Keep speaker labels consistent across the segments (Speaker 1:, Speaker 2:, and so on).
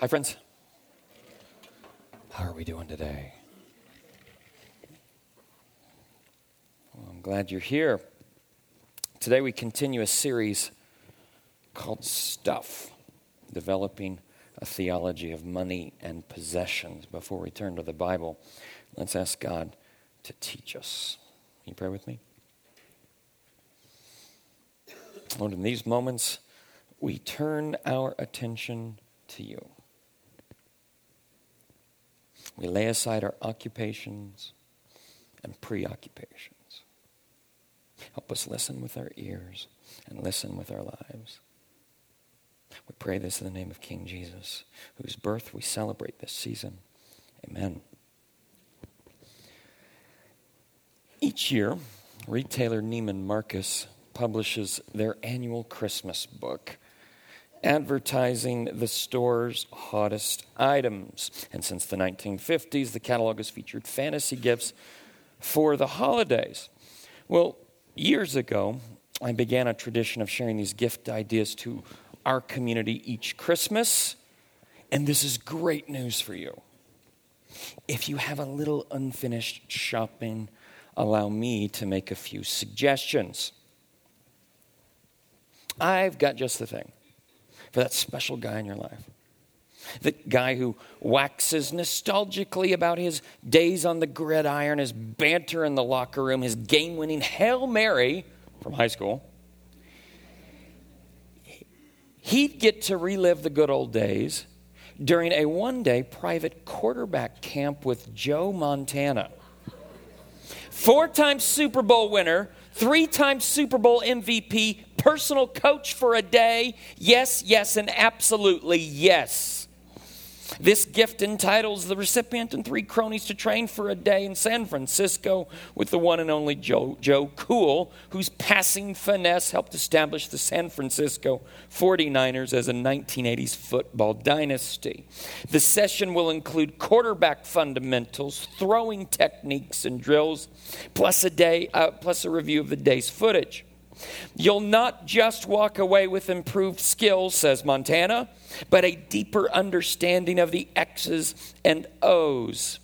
Speaker 1: Hi, friends. How are we doing today? Well, I'm glad you're here. Today we continue a series called Stuff Developing a Theology of Money and Possessions. Before we turn to the Bible, let's ask God to teach us. Can you pray with me? Lord, in these moments, we turn our attention to you. We lay aside our occupations and preoccupations. Help us listen with our ears and listen with our lives. We pray this in the name of King Jesus, whose birth we celebrate this season. Amen. Each year, retailer Neiman Marcus publishes their annual Christmas book advertising the store's hottest items. And since the 1950s, the catalog has featured fantasy gifts for the holidays. Well, years ago, I began a tradition of sharing these gift ideas to our community each Christmas. And this is great news for you. If you have a little unfinished shopping, allow me to make a few suggestions. I've got just the thing for that special guy in your life. The guy who waxes nostalgically about his days on the gridiron, his banter in the locker room, his game winning Hail Mary from high school. He'd get to relive the good old days during a one day private quarterback camp with Joe Montana. Four time Super Bowl winner, three time Super Bowl MVP, personal coach for a day? Yes, yes, and absolutely yes. This gift entitles the recipient and three cronies to train for a day in San Francisco with the one and only Joe, Joe Cool, whose passing finesse helped establish the San Francisco 49ers as a 1980s football dynasty. The session will include quarterback fundamentals, throwing techniques and drills, plus a day, uh, plus a review of the day's footage. You'll not just walk away with improved skills, says Montana, but a deeper understanding of the X's and O's.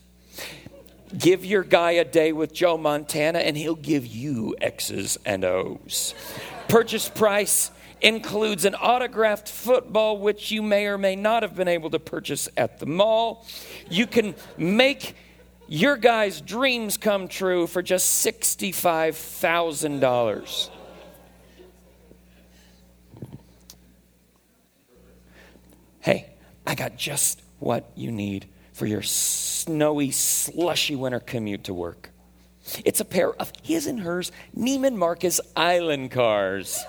Speaker 1: Give your guy a day with Joe Montana, and he'll give you X's and O's. Purchase price includes an autographed football, which you may or may not have been able to purchase at the mall. You can make your guy's dreams come true for just $65,000. Hey, I got just what you need for your snowy, slushy winter commute to work. It's a pair of his and hers Neiman Marcus Island cars.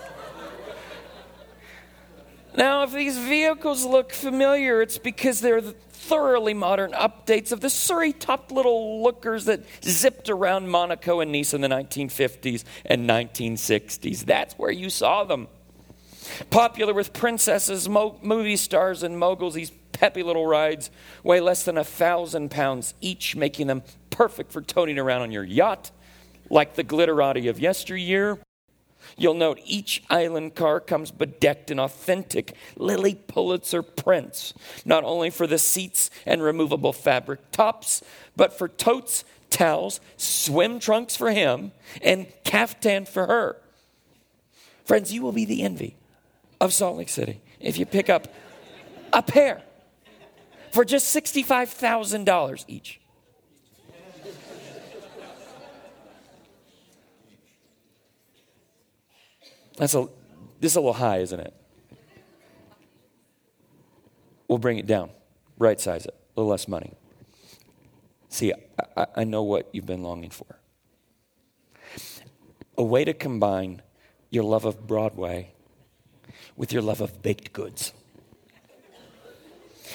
Speaker 1: now, if these vehicles look familiar, it's because they're the thoroughly modern updates of the Surrey topped little lookers that zipped around Monaco and Nice in the 1950s and 1960s. That's where you saw them. Popular with princesses, mo- movie stars, and moguls, these peppy little rides weigh less than a thousand pounds each, making them perfect for toting around on your yacht, like the glitterati of yesteryear. You'll note each island car comes bedecked in authentic Lilly Pulitzer prints, not only for the seats and removable fabric tops, but for totes, towels, swim trunks for him, and caftan for her. Friends, you will be the envy of Salt Lake City if you pick up a pair for just $65,000 each. That's a, this is a little high, isn't it? We'll bring it down, right size it, a little less money. See, I, I know what you've been longing for. A way to combine your love of Broadway with your love of baked goods.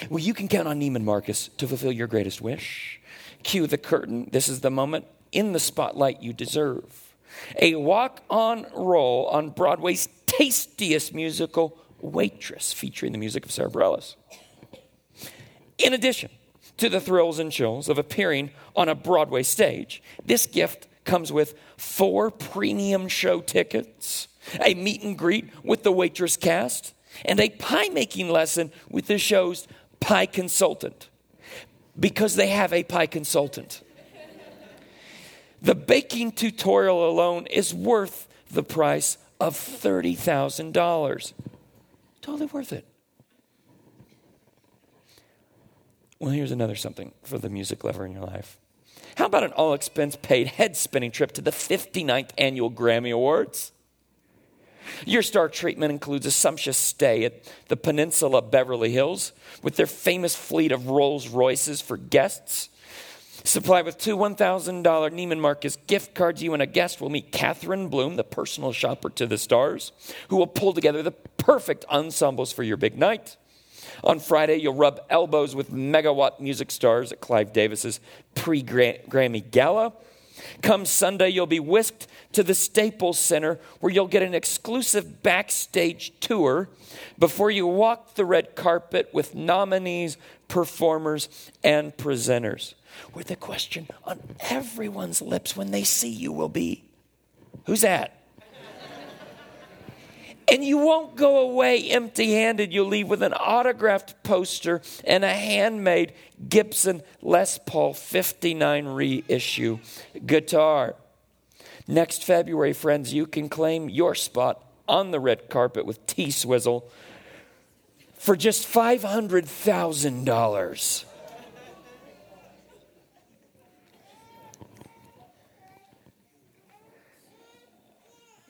Speaker 1: Well, you can count on Neiman Marcus to fulfill your greatest wish. Cue the curtain. This is the moment in the spotlight you deserve. A walk on role on Broadway's tastiest musical, Waitress, featuring the music of Sara Bareilles. In addition to the thrills and chills of appearing on a Broadway stage, this gift comes with four premium show tickets a meet and greet with the waitress cast, and a pie making lesson with the show's pie consultant because they have a pie consultant. The baking tutorial alone is worth the price of $30,000. Totally worth it. Well, here's another something for the music lover in your life. How about an all expense paid head spinning trip to the 59th annual Grammy Awards? Your star treatment includes a sumptuous stay at the Peninsula Beverly Hills with their famous fleet of Rolls Royces for guests. Supplied with two $1,000 Neiman Marcus gift cards, you and a guest will meet Catherine Bloom, the personal shopper to the stars, who will pull together the perfect ensembles for your big night. On Friday, you'll rub elbows with megawatt music stars at Clive Davis's pre Grammy Gala. Come Sunday, you'll be whisked to the Staples Center where you'll get an exclusive backstage tour before you walk the red carpet with nominees, performers, and presenters. Where the question on everyone's lips when they see you will be Who's that? And you won't go away empty handed. You'll leave with an autographed poster and a handmade Gibson Les Paul 59 reissue guitar. Next February, friends, you can claim your spot on the red carpet with T Swizzle for just $500,000.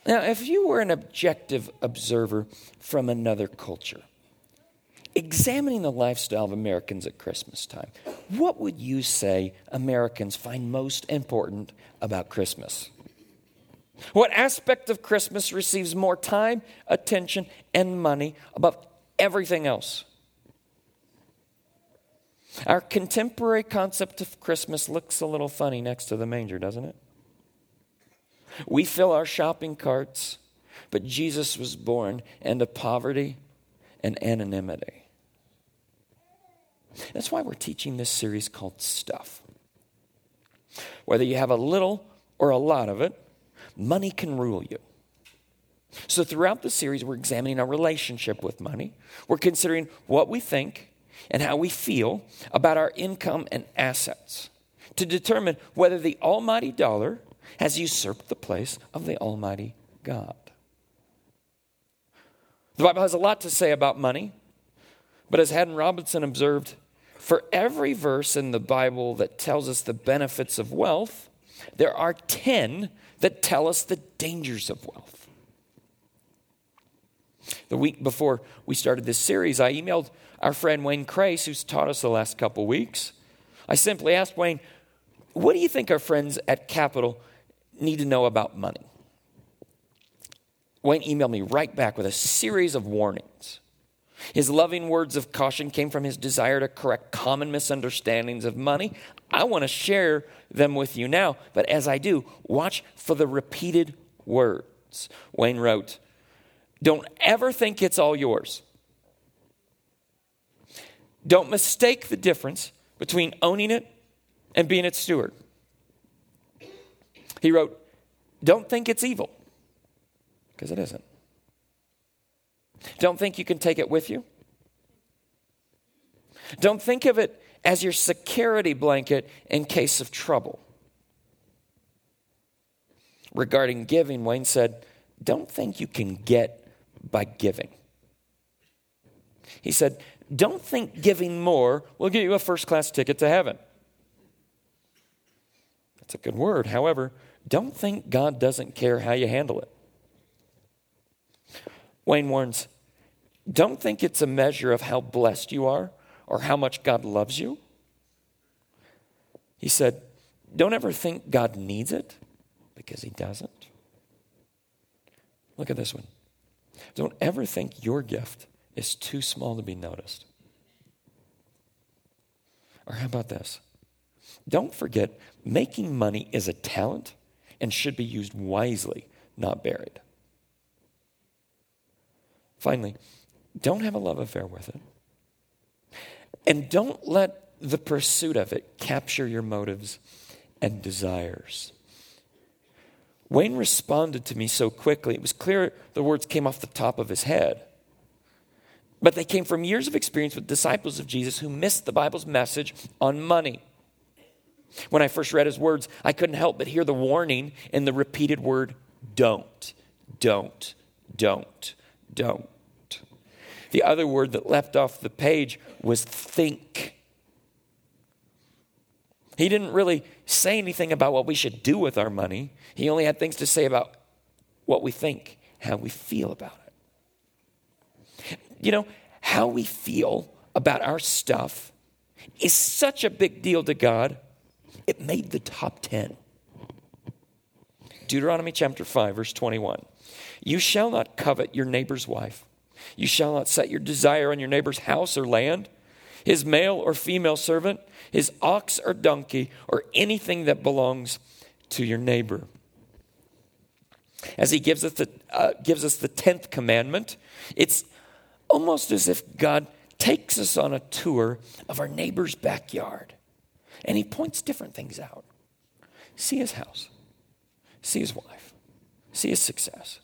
Speaker 1: Now, if you were an objective observer from another culture, examining the lifestyle of Americans at Christmas time, what would you say Americans find most important about Christmas? What aspect of Christmas receives more time, attention, and money above everything else? Our contemporary concept of Christmas looks a little funny next to the manger, doesn't it? We fill our shopping carts, but Jesus was born into poverty and anonymity. That's why we're teaching this series called Stuff. Whether you have a little or a lot of it, money can rule you. So, throughout the series, we're examining our relationship with money. We're considering what we think and how we feel about our income and assets to determine whether the almighty dollar has usurped the place of the Almighty God. The Bible has a lot to say about money, but as Haddon Robinson observed, for every verse in the Bible that tells us the benefits of wealth, there are 10 that tell us the dangers of wealth. The week before we started this series, I emailed our friend Wayne Crace, who's taught us the last couple weeks. I simply asked Wayne, What do you think our friends at Capital need to know about money. Wayne emailed me right back with a series of warnings. His loving words of caution came from his desire to correct common misunderstandings of money. I want to share them with you now, but as I do, watch for the repeated words. Wayne wrote, Don't ever think it's all yours. Don't mistake the difference between owning it and being its steward. He wrote, Don't think it's evil, because it isn't. Don't think you can take it with you. Don't think of it as your security blanket in case of trouble. Regarding giving, Wayne said, Don't think you can get by giving. He said, Don't think giving more will get you a first class ticket to heaven. That's a good word. However, don't think God doesn't care how you handle it. Wayne warns don't think it's a measure of how blessed you are or how much God loves you. He said, Don't ever think God needs it because He doesn't. Look at this one. Don't ever think your gift is too small to be noticed. Or how about this? Don't forget, making money is a talent and should be used wisely, not buried. Finally, don't have a love affair with it. And don't let the pursuit of it capture your motives and desires. Wayne responded to me so quickly, it was clear the words came off the top of his head. But they came from years of experience with disciples of Jesus who missed the Bible's message on money. When I first read his words, I couldn't help but hear the warning in the repeated word, don't, don't, don't, don't. The other word that leapt off the page was think. He didn't really say anything about what we should do with our money. He only had things to say about what we think, how we feel about it. You know, how we feel about our stuff is such a big deal to God, it made the top 10. Deuteronomy chapter 5, verse 21. You shall not covet your neighbor's wife. You shall not set your desire on your neighbor's house or land, his male or female servant, his ox or donkey, or anything that belongs to your neighbor. As he gives us the, uh, gives us the 10th commandment, it's almost as if God takes us on a tour of our neighbor's backyard and he points different things out. See his house, see his wife, see his success.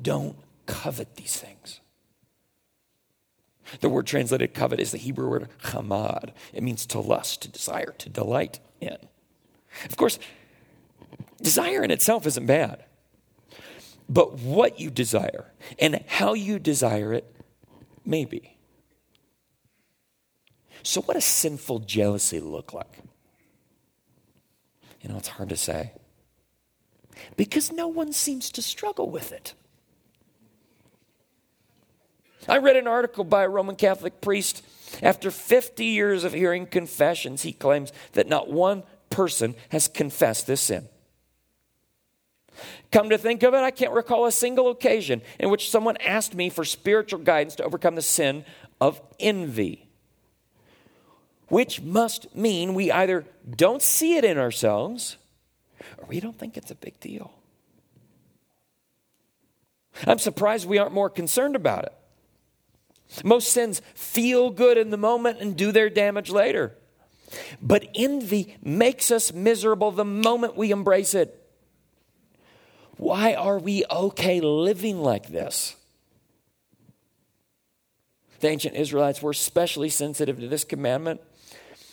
Speaker 1: Don't covet these things. The word translated covet is the Hebrew word hamad. It means to lust, to desire, to delight in. Of course, desire in itself isn't bad. But what you desire and how you desire it may be. So, what does sinful jealousy look like? You know, it's hard to say because no one seems to struggle with it. I read an article by a Roman Catholic priest. After 50 years of hearing confessions, he claims that not one person has confessed this sin. Come to think of it, I can't recall a single occasion in which someone asked me for spiritual guidance to overcome the sin of envy. Which must mean we either don't see it in ourselves or we don't think it's a big deal. I'm surprised we aren't more concerned about it. Most sins feel good in the moment and do their damage later. But envy makes us miserable the moment we embrace it. Why are we okay living like this? The ancient Israelites were especially sensitive to this commandment.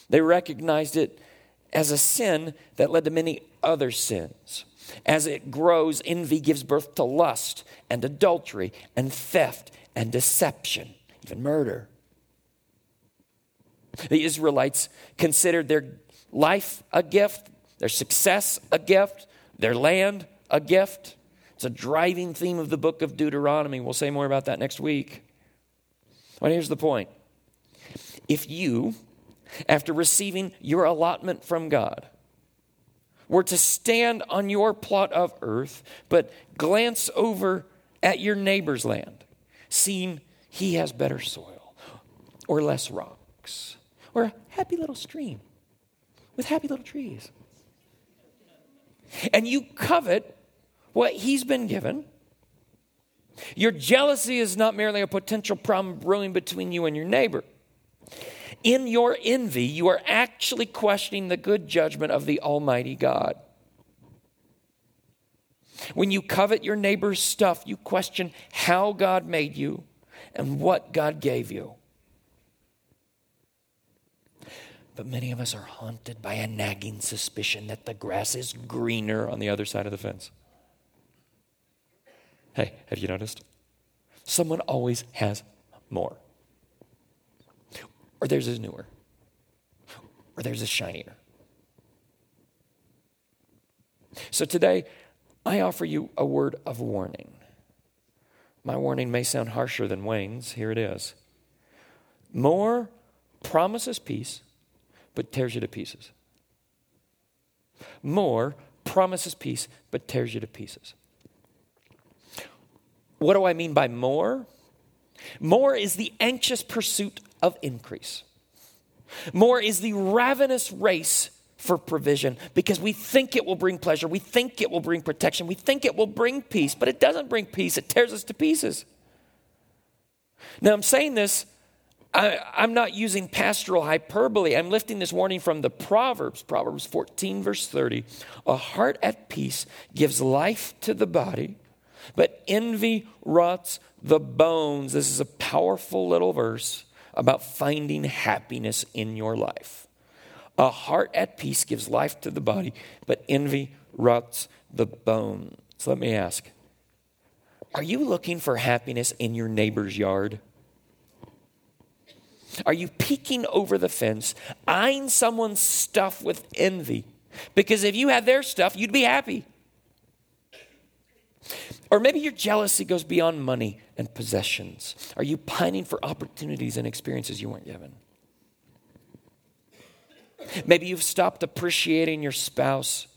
Speaker 1: They recognized it as a sin that led to many other sins. As it grows, envy gives birth to lust and adultery and theft and deception even murder. The Israelites considered their life a gift, their success a gift, their land a gift. It's a driving theme of the book of Deuteronomy. We'll say more about that next week. But here's the point if you, after receiving your allotment from God, were to stand on your plot of earth, but glance over at your neighbor's land, seeing he has better soil or less rocks or a happy little stream with happy little trees. And you covet what he's been given. Your jealousy is not merely a potential problem brewing between you and your neighbor. In your envy, you are actually questioning the good judgment of the Almighty God. When you covet your neighbor's stuff, you question how God made you and what God gave you. But many of us are haunted by a nagging suspicion that the grass is greener on the other side of the fence. Hey, have you noticed? Someone always has more. Or theirs is newer. Or theirs is shinier. So today, I offer you a word of warning. My warning may sound harsher than Wayne's. Here it is. More promises peace, but tears you to pieces. More promises peace, but tears you to pieces. What do I mean by more? More is the anxious pursuit of increase. More is the ravenous race for provision because we think it will bring pleasure, we think it will bring protection, we think it will bring peace, but it doesn't bring peace, it tears us to pieces. Now, I'm saying this, I, am not using pastoral hyperbole. I'm lifting this warning from the Proverbs, Proverbs 14, verse 30. A heart at peace gives life to the body, But envy rots the bones. This is a powerful little verse about finding happiness in your life. A heart at peace gives life to the body, but envy rots the bones. So Let me ask Are you looking for happiness in your neighbor's yard? Are you peeking over the fence, eyeing someone's stuff with envy? Because if you had their stuff, you'd be happy. Or maybe your jealousy goes beyond money and possessions. Are you pining for opportunities and experiences you weren't given? Maybe you've stopped appreciating your spouse.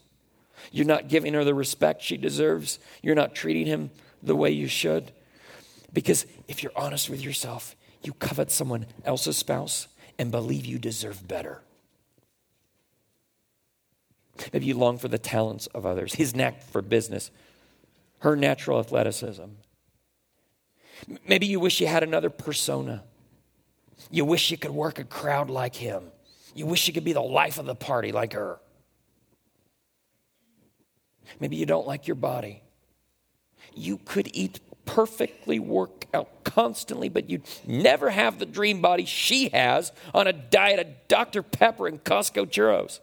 Speaker 1: You're not giving her the respect she deserves. You're not treating him the way you should. Because if you're honest with yourself, you covet someone else's spouse and believe you deserve better. Maybe you long for the talents of others, his knack for business, her natural athleticism. Maybe you wish you had another persona. You wish you could work a crowd like him. You wish you could be the life of the party like her. Maybe you don't like your body. You could eat perfectly, work out constantly, but you'd never have the dream body she has on a diet of Dr. Pepper and Costco churros.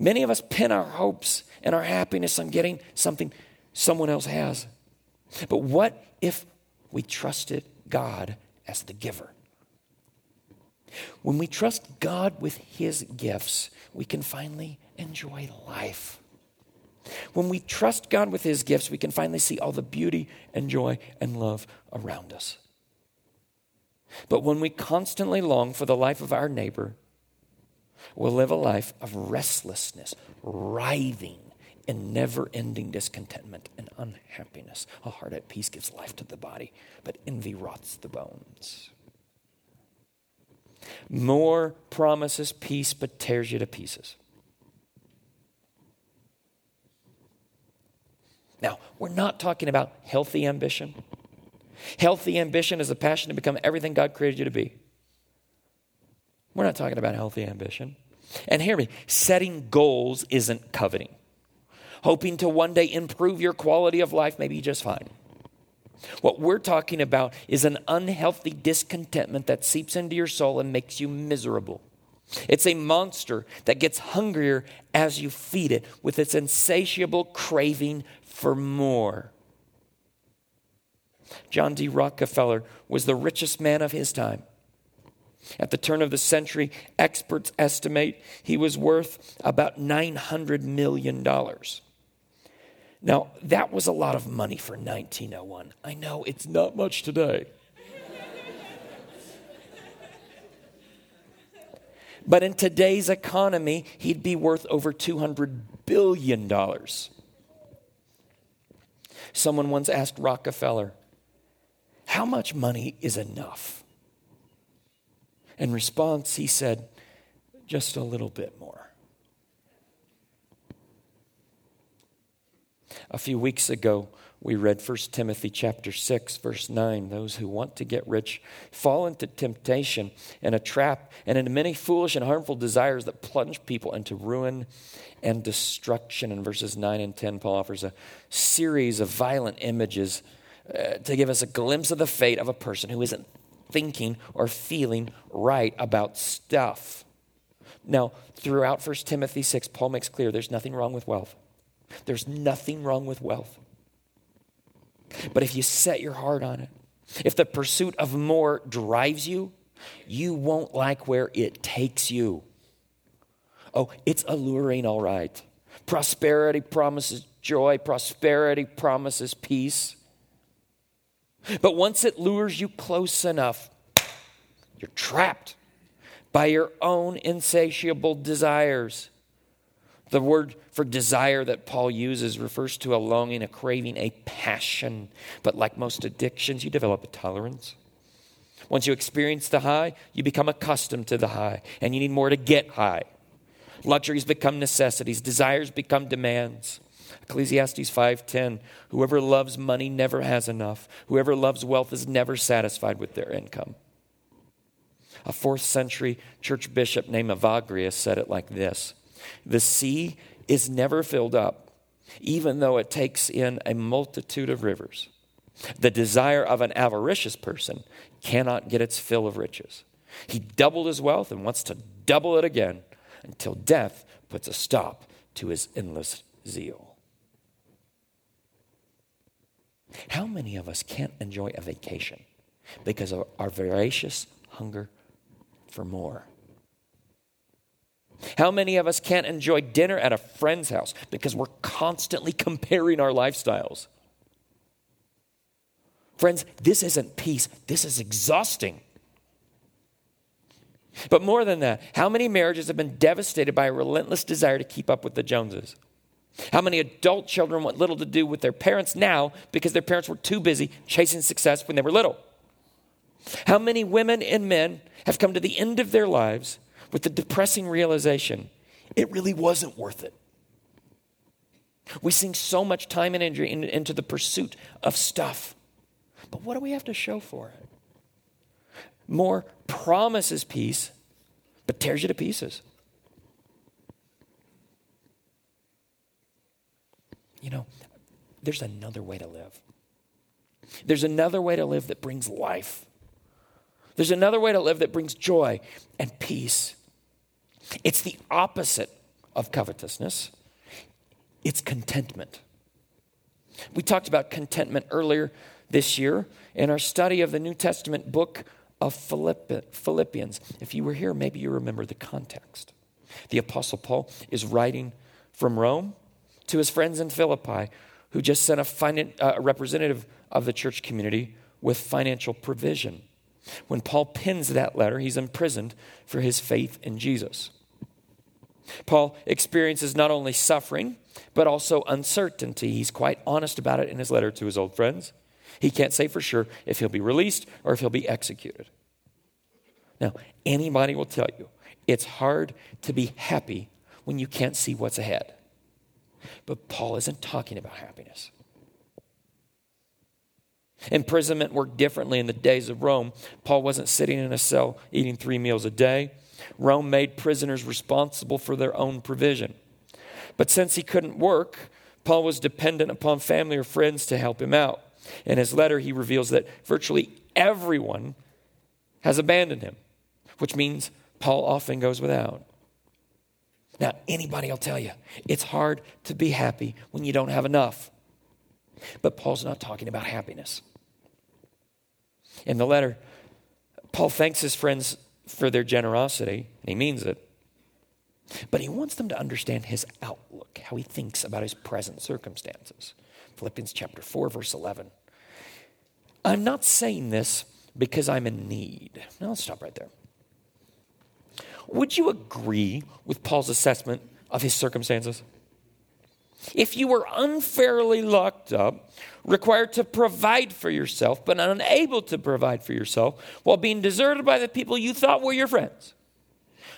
Speaker 1: Many of us pin our hopes and our happiness on getting something someone else has. But what if we trusted God as the giver? When we trust God with His gifts, we can finally enjoy life. When we trust God with His gifts, we can finally see all the beauty and joy and love around us. But when we constantly long for the life of our neighbor, will live a life of restlessness, writhing and never ending discontentment and unhappiness. A heart at peace gives life to the body, but envy rots the bones. More promises peace, but tears you to pieces. Now, we're not talking about healthy ambition. Healthy ambition is a passion to become everything God created you to be. We're not talking about healthy ambition. And hear me setting goals isn't coveting. Hoping to one day improve your quality of life may be just fine. What we're talking about is an unhealthy discontentment that seeps into your soul and makes you miserable. It's a monster that gets hungrier as you feed it with its insatiable craving for more. John D. Rockefeller was the richest man of his time. At the turn of the century, experts estimate he was worth about $900 million. Now, that was a lot of money for 1901. I know it's not much today. but in today's economy, he'd be worth over $200 billion. Someone once asked Rockefeller, How much money is enough? In response, he said, just a little bit more. A few weeks ago, we read 1 Timothy chapter 6 verse 9 those who want to get rich fall into temptation and a trap and into many foolish and harmful desires that plunge people into ruin and destruction in verses 9 and 10 Paul offers a series of violent images uh, to give us a glimpse of the fate of a person who isn't thinking or feeling right about stuff. Now, throughout 1 Timothy 6, Paul makes clear there's nothing wrong with wealth. There's nothing wrong with wealth. But if you set your heart on it, if the pursuit of more drives you, you won't like where it takes you. Oh, it's alluring, all right. Prosperity promises joy, prosperity promises peace. But once it lures you close enough, you're trapped by your own insatiable desires. The word for desire that Paul uses refers to a longing, a craving, a passion. But like most addictions, you develop a tolerance. Once you experience the high, you become accustomed to the high, and you need more to get high. Luxuries become necessities, desires become demands. Ecclesiastes 5:10 Whoever loves money never has enough. Whoever loves wealth is never satisfied with their income. A 4th century church bishop named Evagrius said it like this The sea is never filled up, even though it takes in a multitude of rivers. The desire of an avaricious person cannot get its fill of riches. He doubled his wealth and wants to double it again until death puts a stop to his endless zeal. How many of us can't enjoy a vacation because of our voracious hunger for more? How many of us can't enjoy dinner at a friend's house because we're constantly comparing our lifestyles? Friends, this isn't peace, this is exhausting. But more than that, how many marriages have been devastated by a relentless desire to keep up with the Joneses? How many adult children want little to do with their parents now because their parents were too busy chasing success when they were little? How many women and men have come to the end of their lives with the depressing realization it really wasn't worth it? We sink so much time and energy into the pursuit of stuff. But what do we have to show for it? More promises peace, but tears you to pieces. You know, there's another way to live. There's another way to live that brings life. There's another way to live that brings joy and peace. It's the opposite of covetousness, it's contentment. We talked about contentment earlier this year in our study of the New Testament book of Philippians. If you were here, maybe you remember the context. The Apostle Paul is writing from Rome to his friends in Philippi who just sent a, finan- uh, a representative of the church community with financial provision. When Paul pins that letter, he's imprisoned for his faith in Jesus. Paul experiences not only suffering, but also uncertainty. He's quite honest about it in his letter to his old friends. He can't say for sure if he'll be released or if he'll be executed. Now, anybody will tell you it's hard to be happy when you can't see what's ahead. But Paul isn't talking about happiness. Imprisonment worked differently in the days of Rome. Paul wasn't sitting in a cell eating three meals a day. Rome made prisoners responsible for their own provision. But since he couldn't work, Paul was dependent upon family or friends to help him out. In his letter, he reveals that virtually everyone has abandoned him, which means Paul often goes without. Now, anybody will tell you it's hard to be happy when you don't have enough. But Paul's not talking about happiness. In the letter, Paul thanks his friends for their generosity, and he means it. But he wants them to understand his outlook, how he thinks about his present circumstances. Philippians chapter 4, verse 11. I'm not saying this because I'm in need. Now let's stop right there. Would you agree with Paul's assessment of his circumstances? If you were unfairly locked up, required to provide for yourself, but unable to provide for yourself, while being deserted by the people you thought were your friends,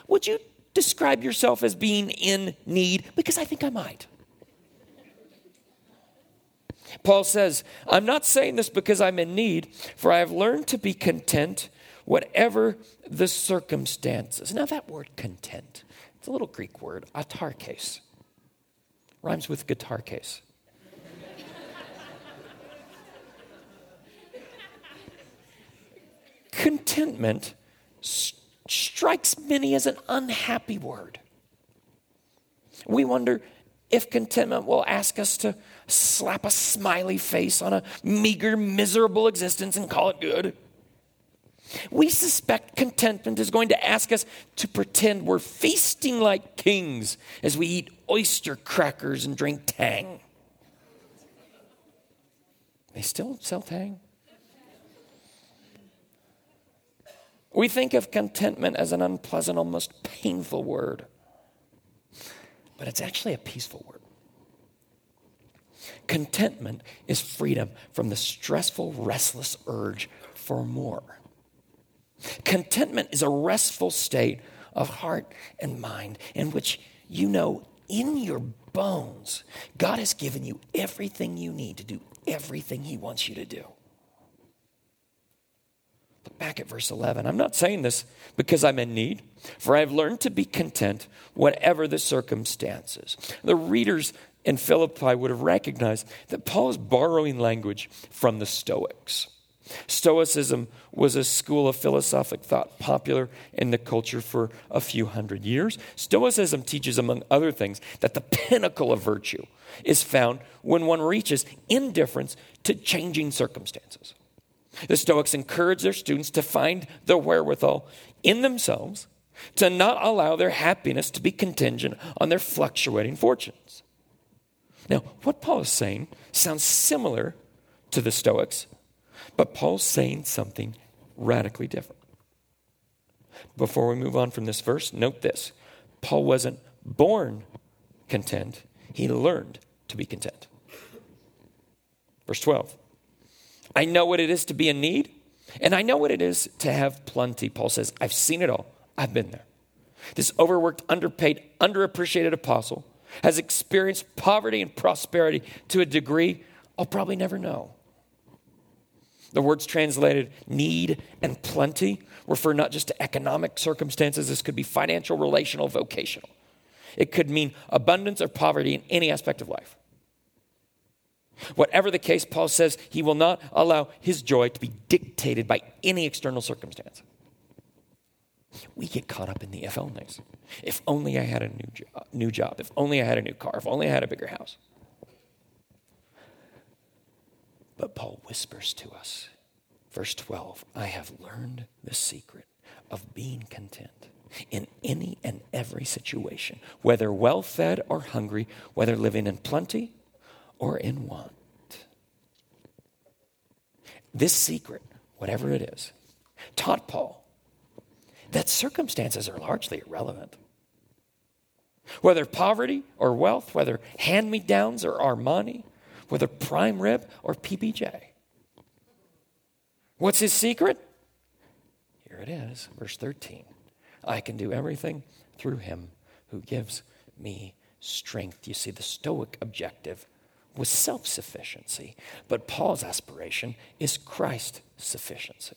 Speaker 1: would you describe yourself as being in need? Because I think I might. Paul says, I'm not saying this because I'm in need, for I have learned to be content whatever the circumstances. Now, that word content, it's a little Greek word, autarkes. Rhymes with guitar case. Contentment strikes many as an unhappy word. We wonder if contentment will ask us to slap a smiley face on a meager, miserable existence and call it good. We suspect contentment is going to ask us to pretend we're feasting like kings as we eat oyster crackers and drink Tang. They still sell Tang? We think of contentment as an unpleasant, almost painful word, but it's actually a peaceful word. Contentment is freedom from the stressful, restless urge for more. Contentment is a restful state of heart and mind in which you know in your bones God has given you everything you need to do everything He wants you to do. Look back at verse 11. I'm not saying this because I'm in need, for I have learned to be content, whatever the circumstances. The readers in Philippi would have recognized that Paul is borrowing language from the Stoics. Stoicism was a school of philosophic thought popular in the culture for a few hundred years. Stoicism teaches, among other things, that the pinnacle of virtue is found when one reaches indifference to changing circumstances. The Stoics encourage their students to find the wherewithal in themselves to not allow their happiness to be contingent on their fluctuating fortunes. Now, what Paul is saying sounds similar to the Stoics, but Paul's saying something radically different. Before we move on from this verse, note this Paul wasn't born content, he learned to be content. Verse 12 I know what it is to be in need, and I know what it is to have plenty. Paul says, I've seen it all, I've been there. This overworked, underpaid, underappreciated apostle has experienced poverty and prosperity to a degree I'll probably never know. The words translated need and plenty refer not just to economic circumstances, this could be financial, relational, vocational. It could mean abundance or poverty in any aspect of life. Whatever the case, Paul says he will not allow his joy to be dictated by any external circumstance. We get caught up in the if onlys. If only I had a new job, new job, if only I had a new car, if only I had a bigger house. But Paul whispers to us, verse 12 I have learned the secret of being content in any and every situation, whether well fed or hungry, whether living in plenty or in want. This secret, whatever it is, taught Paul that circumstances are largely irrelevant. Whether poverty or wealth, whether hand me downs or Armani, whether prime rib or PBJ. What's his secret? Here it is, verse 13. I can do everything through him who gives me strength. You see, the Stoic objective was self sufficiency, but Paul's aspiration is Christ sufficiency.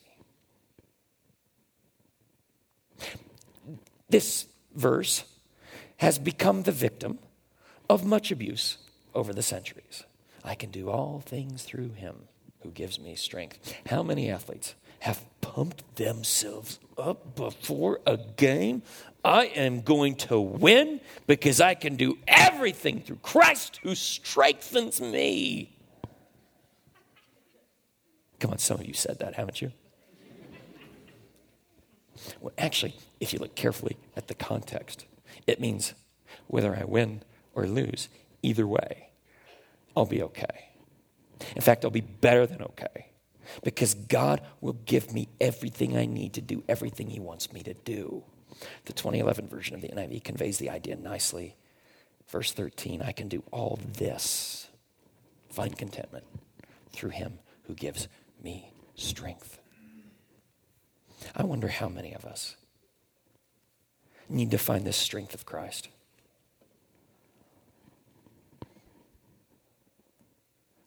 Speaker 1: This verse has become the victim of much abuse over the centuries. I can do all things through him who gives me strength. How many athletes have pumped themselves up before a game? I am going to win because I can do everything through Christ who strengthens me. Come on, some of you said that, haven't you? Well, actually, if you look carefully at the context, it means whether I win or lose, either way, I'll be okay. In fact, I'll be better than okay because God will give me everything I need to do everything He wants me to do. The 2011 version of the NIV conveys the idea nicely. Verse 13 I can do all this, find contentment through Him who gives me strength. I wonder how many of us need to find this strength of Christ.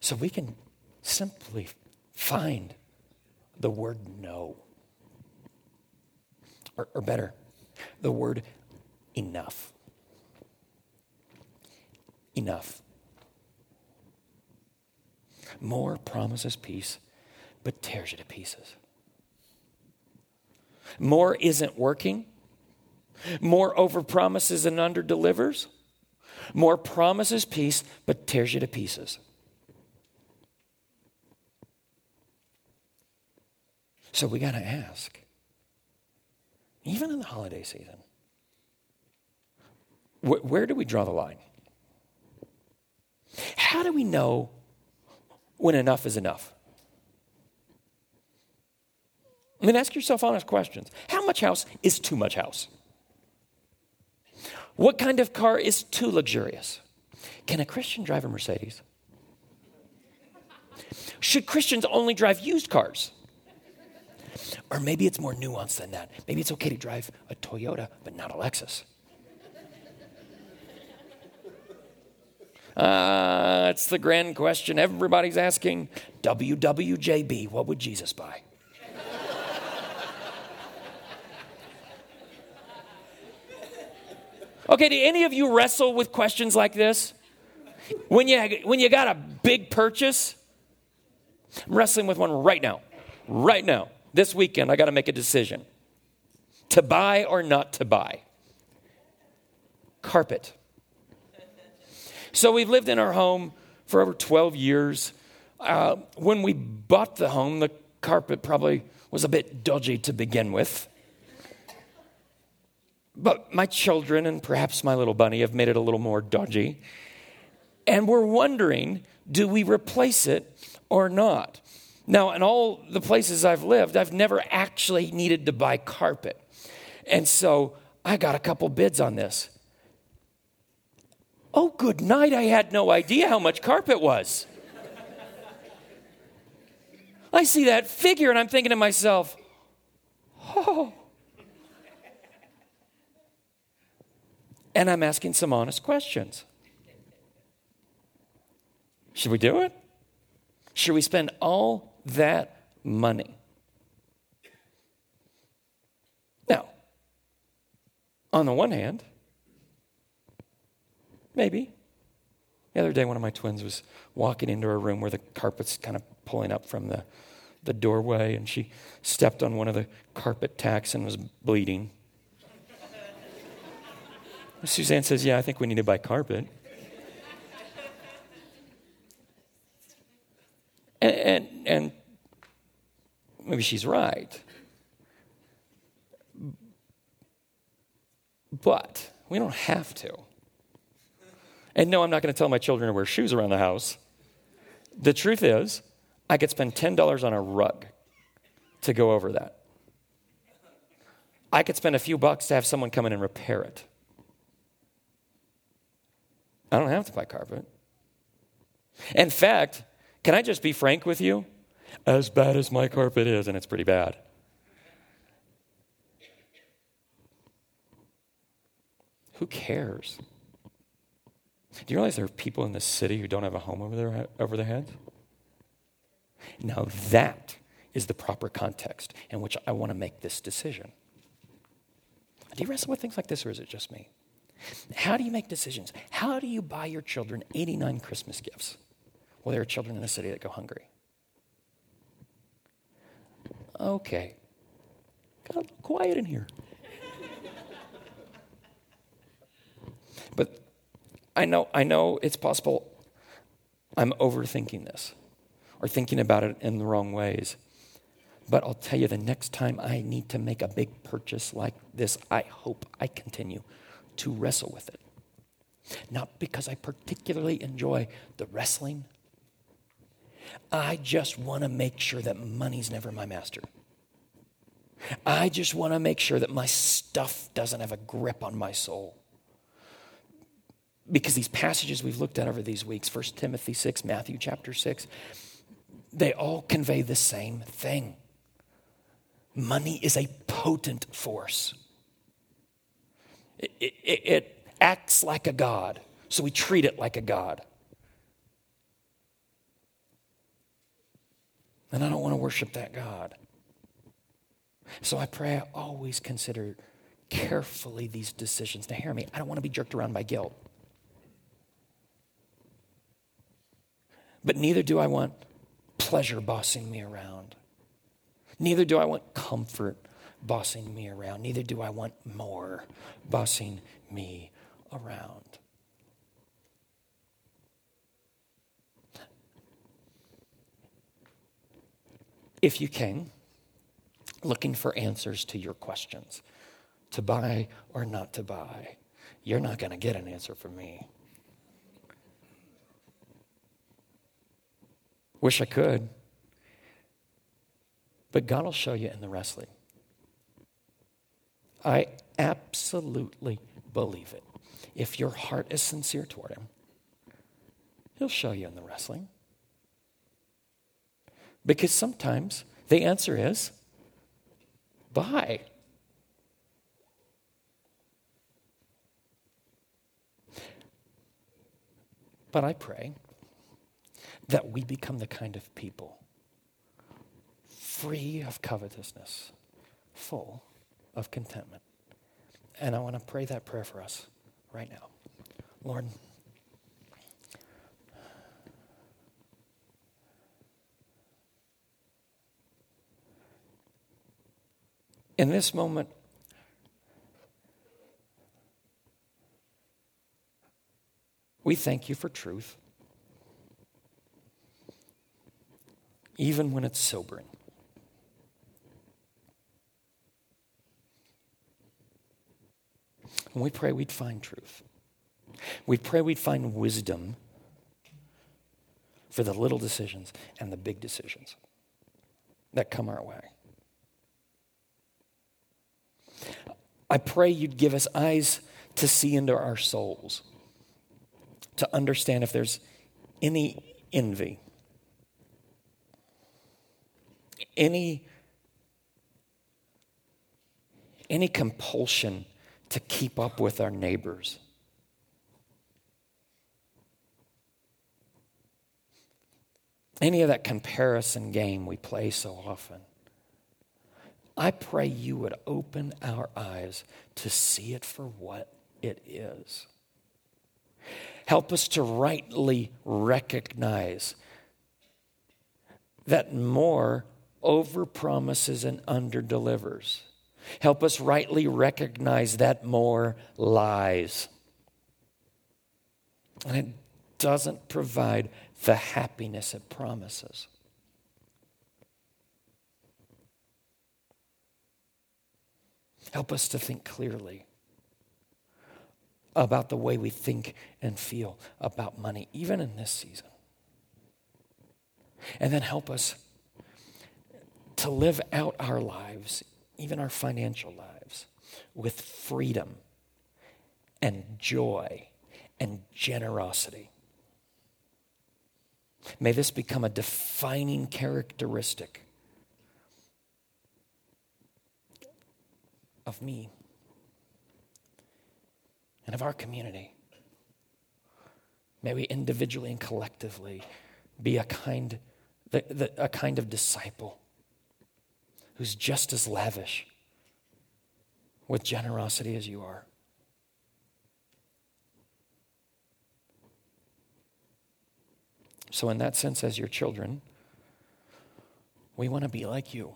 Speaker 1: So we can simply find the word no. Or, or better, the word enough. Enough. More promises peace, but tears you to pieces. More isn't working. More overpromises and underdelivers. More promises peace, but tears you to pieces. So we got to ask, even in the holiday season, wh- where do we draw the line? How do we know when enough is enough? I mean, ask yourself honest questions. How much house is too much house? What kind of car is too luxurious? Can a Christian drive a Mercedes? Should Christians only drive used cars? Or maybe it's more nuanced than that. Maybe it's okay to drive a Toyota, but not a Lexus. Uh, it's the grand question everybody's asking. WWJB, what would Jesus buy? okay, do any of you wrestle with questions like this? When you, when you got a big purchase? I'm wrestling with one right now. Right now. This weekend, I got to make a decision to buy or not to buy. Carpet. So we've lived in our home for over 12 years. Uh, when we bought the home, the carpet probably was a bit dodgy to begin with. But my children and perhaps my little bunny have made it a little more dodgy. And we're wondering do we replace it or not? Now, in all the places I've lived, I've never actually needed to buy carpet. And so I got a couple bids on this. Oh, good night. I had no idea how much carpet was. I see that figure and I'm thinking to myself, oh. And I'm asking some honest questions. Should we do it? Should we spend all that money? Now, on the one hand, maybe. The other day, one of my twins was walking into a room where the carpet's kind of pulling up from the, the doorway, and she stepped on one of the carpet tacks and was bleeding. Suzanne says, Yeah, I think we need to buy carpet. And, and, and maybe she's right. But we don't have to. And no, I'm not going to tell my children to wear shoes around the house. The truth is, I could spend $10 on a rug to go over that. I could spend a few bucks to have someone come in and repair it. I don't have to buy carpet. In fact, can I just be frank with you? As bad as my carpet is, and it's pretty bad. Who cares? Do you realize there are people in this city who don't have a home over their, over their heads? Now, that is the proper context in which I want to make this decision. Do you wrestle with things like this, or is it just me? How do you make decisions? How do you buy your children 89 Christmas gifts? Well, there are children in a city that go hungry. Okay. Got a little quiet in here. but I know, I know it's possible I'm overthinking this or thinking about it in the wrong ways. But I'll tell you, the next time I need to make a big purchase like this, I hope I continue to wrestle with it. Not because I particularly enjoy the wrestling, I just want to make sure that money's never my master. I just want to make sure that my stuff doesn't have a grip on my soul. Because these passages we've looked at over these weeks 1 timothy 6 matthew chapter 6 they all convey the same thing. Money is a potent force. It, it, it acts like a god so we treat it like a god and i don't want to worship that god so i pray i always consider carefully these decisions now hear me i don't want to be jerked around by guilt But neither do I want pleasure bossing me around. Neither do I want comfort bossing me around. Neither do I want more bossing me around. If you came looking for answers to your questions, to buy or not to buy, you're not going to get an answer from me. Wish I could. But God will show you in the wrestling. I absolutely believe it. If your heart is sincere toward Him, He'll show you in the wrestling. Because sometimes the answer is buy. But I pray that we become the kind of people free of covetousness, full of contentment. And I want to pray that prayer for us right now. Lord, in this moment, we thank you for truth, even when it's sobering. And we pray we'd find truth. We pray we'd find wisdom for the little decisions and the big decisions that come our way. I pray you'd give us eyes to see into our souls, to understand if there's any envy, any, any compulsion to keep up with our neighbors. Any of that comparison game we play so often. I pray you would open our eyes to see it for what it is. Help us to rightly recognize that more overpromises and underdelivers. Help us rightly recognize that more lies. And it doesn't provide the happiness it promises. Help us to think clearly about the way we think and feel about money, even in this season. And then help us to live out our lives, even our financial lives, with freedom and joy and generosity. May this become a defining characteristic of me and of our community. May we individually and collectively be a kind, the, the, a kind of disciple who's just as lavish with generosity as you are. So, in that sense, as your children, we want to be like you.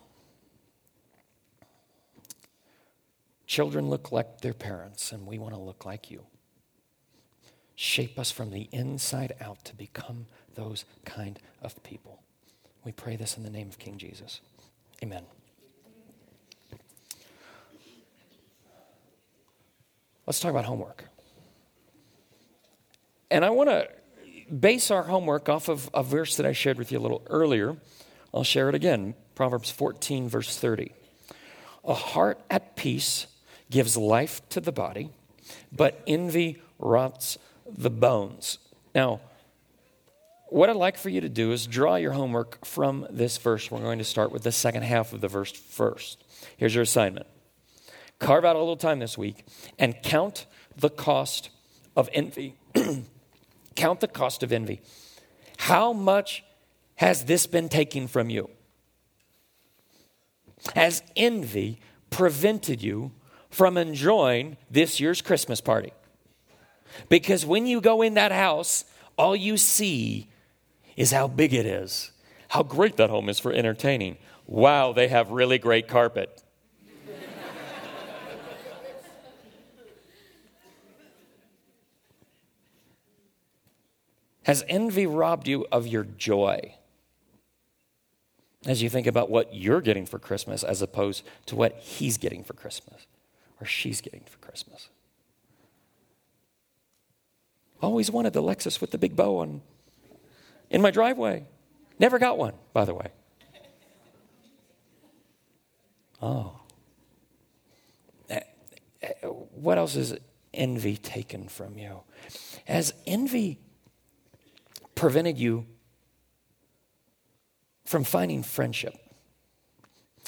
Speaker 1: Children look like their parents, and we want to look like you. Shape us from the inside out to become those kind of people. We pray this in the name of King Jesus. Amen. Let's talk about homework. And I want to base our homework off of a verse that I shared with you a little earlier. I'll share it again Proverbs 14, verse 30. A heart at peace gives life to the body, but envy rots the bones. Now, what I'd like for you to do is draw your homework from this verse. We're going to start with the second half of the verse first. Here's your assignment carve out a little time this week and count the cost of envy. count the cost of envy. How much has this been taken from you? Has envy prevented you from enjoying this year's Christmas party. Because when you go in that house, all you see is how big it is, how great that home is for entertaining. Wow, they have really great carpet. Has envy robbed you of your joy as you think about what you're getting for Christmas as opposed to what he's getting for Christmas? Or she's getting for Christmas. Always wanted the Lexus with the big bow on in my driveway. Never got one, by the way. Oh. Eh, eh, what else is envy taken from you? Has envy prevented you from finding friendship?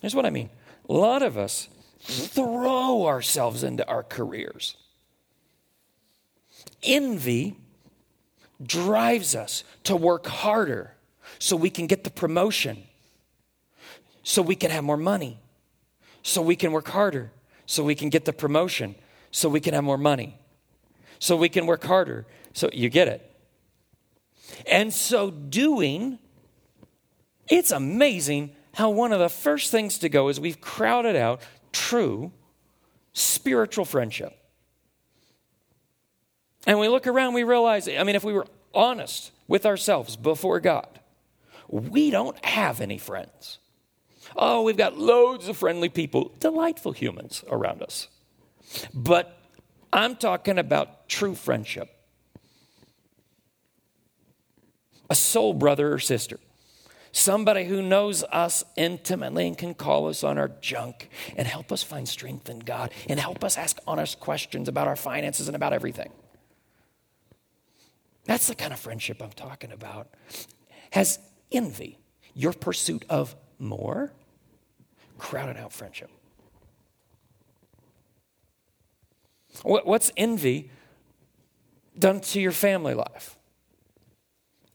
Speaker 1: Here's what I mean. A lot of us throw ourselves into our careers. Envy drives us to work harder so we can get the promotion, so we can have more money, so we can work harder, so we can get the promotion, so we can have more money, so we can work harder. So you get it. And so doing, it's amazing how one of the first things to go is we've crowded out true spiritual friendship. And we look around, we realize, I mean, if we were honest with ourselves before God, we don't have any friends. Oh, we've got loads of friendly people, delightful humans around us. But I'm talking about true friendship. A soul brother or sister. Somebody who knows us intimately and can call us on our junk and help us find strength in God and help us ask honest questions about our finances and about everything. That's the kind of friendship I'm talking about. Has envy, your pursuit of more, crowded out friendship? What's envy done to your family life?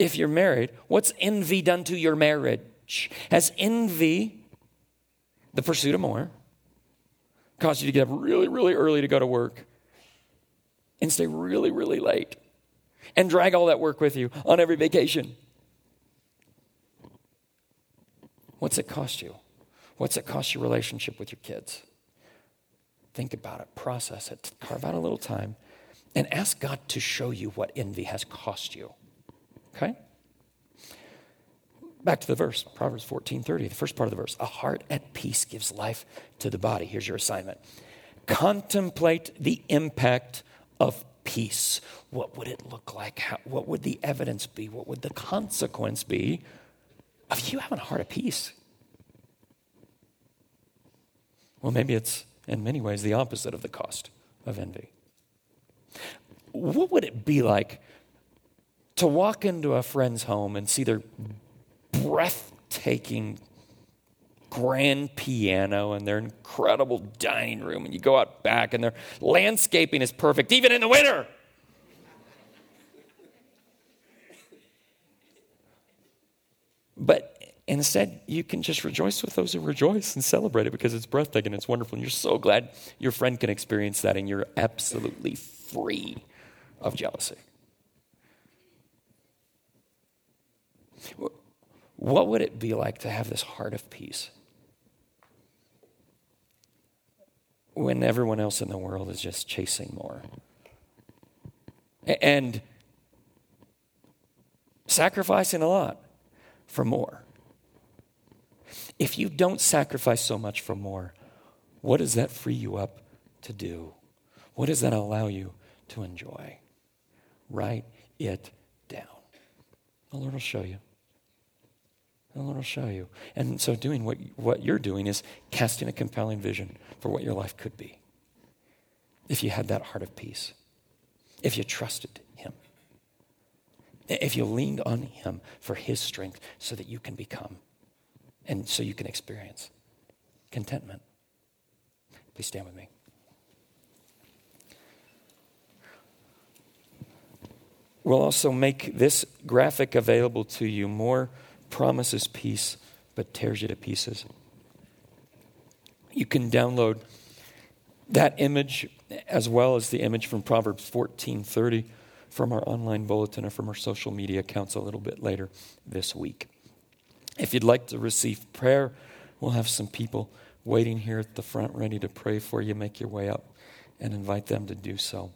Speaker 1: If you're married, what's envy done to your marriage? Has envy, the pursuit of more, caused you to get up really, really early to go to work and stay really, really late and drag all that work with you on every vacation? What's it cost you? What's it cost your relationship with your kids? Think about it, process it, carve out a little time, and ask God to show you what envy has cost you. Okay? Back to the verse, Proverbs 14 30, the first part of the verse. A heart at peace gives life to the body. Here's your assignment contemplate the impact of peace. What would it look like? How, what would the evidence be? What would the consequence be of you having a heart of peace? Well, maybe it's in many ways the opposite of the cost of envy. What would it be like to walk into a friend's home and see their breathtaking grand piano and their incredible dining room, and you go out back and their landscaping is perfect, even in the winter? But Instead, you can just rejoice with those who rejoice and celebrate it because it's breathtaking, it's wonderful, and you're so glad your friend can experience that, and you're absolutely free of jealousy. What would it be like to have this heart of peace when everyone else in the world is just chasing more? And sacrificing a lot for more. If you don't sacrifice so much for more, what does that free you up to do? What does that allow you to enjoy? Write it down. The Lord will show you. The Lord will show you. And so, doing what, what you're doing is casting a compelling vision for what your life could be. If you had that heart of peace, if you trusted Him, if you leaned on Him for His strength so that you can become and so you can experience contentment. Please stand with me. We'll also make this graphic available to you. More promises peace, but tears you to pieces. You can download that image as well as the image from Proverbs 14:30 from our online bulletin or from our social media accounts a little bit later this week. If you'd like to receive prayer, we'll have some people waiting here at the front ready to pray for you. Make your way up and invite them to do so.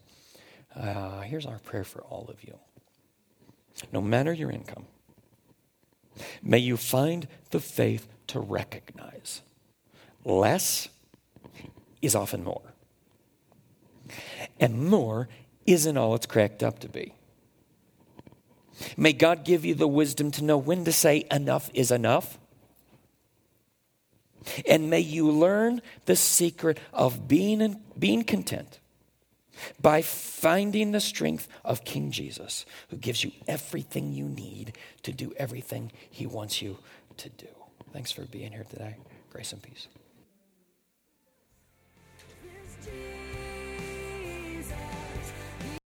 Speaker 1: Uh, here's our prayer for all of you. No matter your income, may you find the faith to recognize less is often more, and more isn't all it's cracked up to be. May God give you the wisdom to know when to say enough is enough. And may you learn the secret of being, in, being content by finding the strength of King Jesus, who gives you everything you need to do everything he wants you to do. Thanks for being here today. Grace and peace.